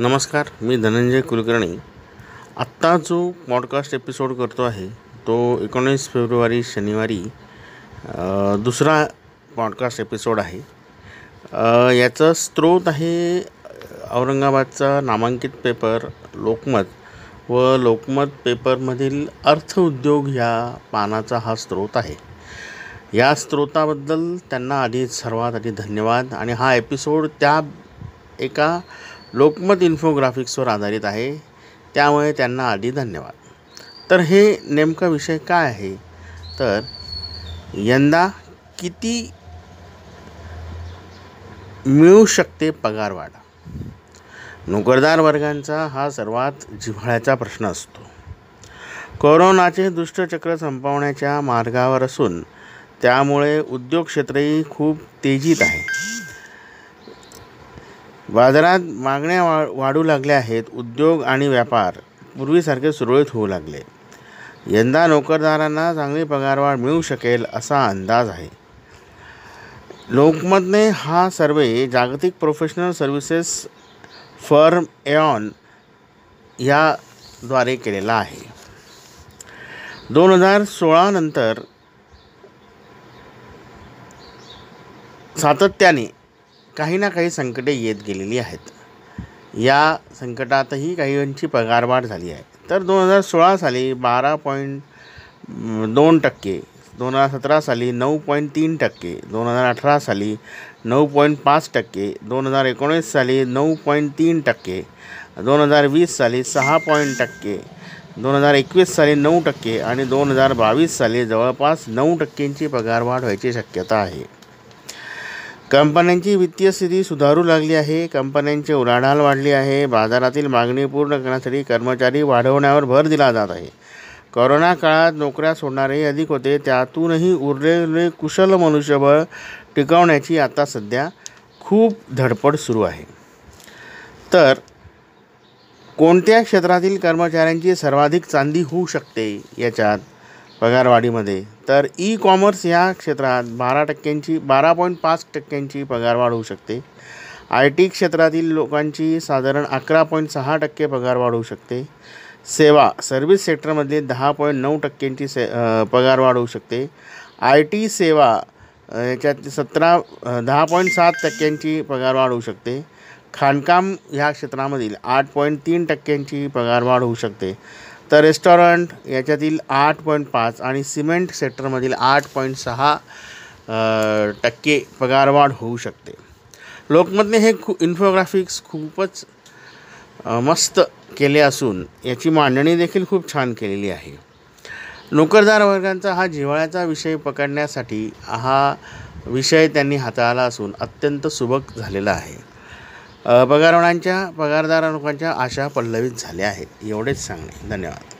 नमस्कार मी धनंजय कुलकर्णी. आत्ता जो पॉडकास्ट एपिसोड करतो आहे तो एकोणीस फेब्रुवारी शनिवारी दुसरा पॉडकास्ट एपिसोड आहे. याचा स्रोत आहे औरंगाबादचा नामांकित पेपर लोकमत. व लोकमत पेपरमधील अर्थउद्योग ह्या पानाचा हा स्रोत आहे. या स्रोताबद्दल त्यांना आधी सर्वात आधी धन्यवाद. आणि हा एपिसोड त्या एका लोकमत इन्फोग्राफिक्सवर आधारित आहे. त्यामुळे त्यांना आधी धन्यवाद. तर हे नेमका विषय काय आहे? तर यंदा किती मिळू शकते पगारवाढ नोकरदार वर्गांचा हा सर्वात जिव्हाळ्याचा प्रश्न असतो. कोरोनाचे दुष्टचक्र संपवण्याच्या मार्गावर असून त्यामुळे उद्योग क्षेत्रही खूप तेजीत आहे. बाजारात मागण्या वा वाढू लागल्या आहेत उद्योग आणि व्यापार पूर्वीसारखे सुरळीत होऊ लागले. यंदा नोकरदारांना चांगली पगारवाढ मिळू शकेल असा अंदाज आहे. लोकमतने हा सर्वे जागतिक प्रोफेशनल सर्व्हिसेस फर्म एऑन याद्वारे केलेला आहे. दोन हजार सोळानंतर सातत्याने काही ना काही संकटे येत गेलेली आहेत. या संकटातही काहींची पगारवाढ झाली आहे. तर दोन हजार सोळा साली बारा पॉईंट दोन टक्के दोन हजार सतरा साली नऊ पॉईंट तीन टक्के दोन हजार अठरा साली नऊ पॉईंट पाच टक्के दोन हजार एकोणीस साली नऊ पॉईंट तीन टक्के दोन हजार वीस साली सहा पॉईंट टक्के दोन हजार एकवीस साली नऊ टक्के आणि दोन हजार बावीस साली जवळपास नऊ टक्क्यांची पगारवाढ व्हायची शक्यता आहे. कंपन्यांची वित्तीय स्थिती सुधारू लागली आहे कंपन्यांची उलाढाल वाढली आहे बाजारातील मागणी पूर्ण करण्यासाठी कर्मचारी वाढवण्यावर भर दिला जात आहे. कोरोना काळात नोकऱ्या सोडणारेही अधिक होते त्यातूनही उरलेले कुशल मनुष्यबळ टिकवण्याची आता सध्या खूप धडपड सुरू आहे. तर कोणत्या क्षेत्रातील कर्मचाऱ्यांची सर्वाधिक चांदी होऊ शकते? याच्यात पगारवाढीमध्ये. तर ई कॉमर्स ह्या क्षेत्रात बारा टक्क्यांची बारा पॉईंट पाच टक्क्यांची पगारवाढ होऊ शकते. आय टी क्षेत्रातील लोकांची साधारण अकरा पॉईंट सहा टक्के पगारवाढ होऊ शकते. सेवा सर्व्हिस सेक्टरमधली दहा पॉईंट नऊ टक्क्यांची से पगारवाढ होऊ शकते. आय टी सेवा याच्यात सतरा दहा पॉईंट सात टक्क्यांची पगारवाढ होऊ शकते. खाणकाम ह्या क्षेत्रामधील आठ पॉईंट तीन टक्क्यांची पगारवाढ होऊ शकते. तर रेस्टॉरंट याच्यातील आठ पॉईंट पाच आणि सिमेंट सेक्टरमधील आठ पॉईंट सहा टक्के पगारवाढ होऊ शकते. लोकमतने हे खू इन्फोग्राफिक्स खूपच मस्त केले असून याची मांडणी देखील खूप छान केलेली आहे. नोकरदार वर्गांचा हा जिव्हाळ्याचा विषय पकडण्यासाठी हा विषय त्यांनी हाताळला असून अत्यंत सुबक झालेला आहे. पगारवाढांच्या पगारदार लोकांच्या आशा पल्लवित झाल्या आहेत. एवढेच सांगणे. धन्यवाद.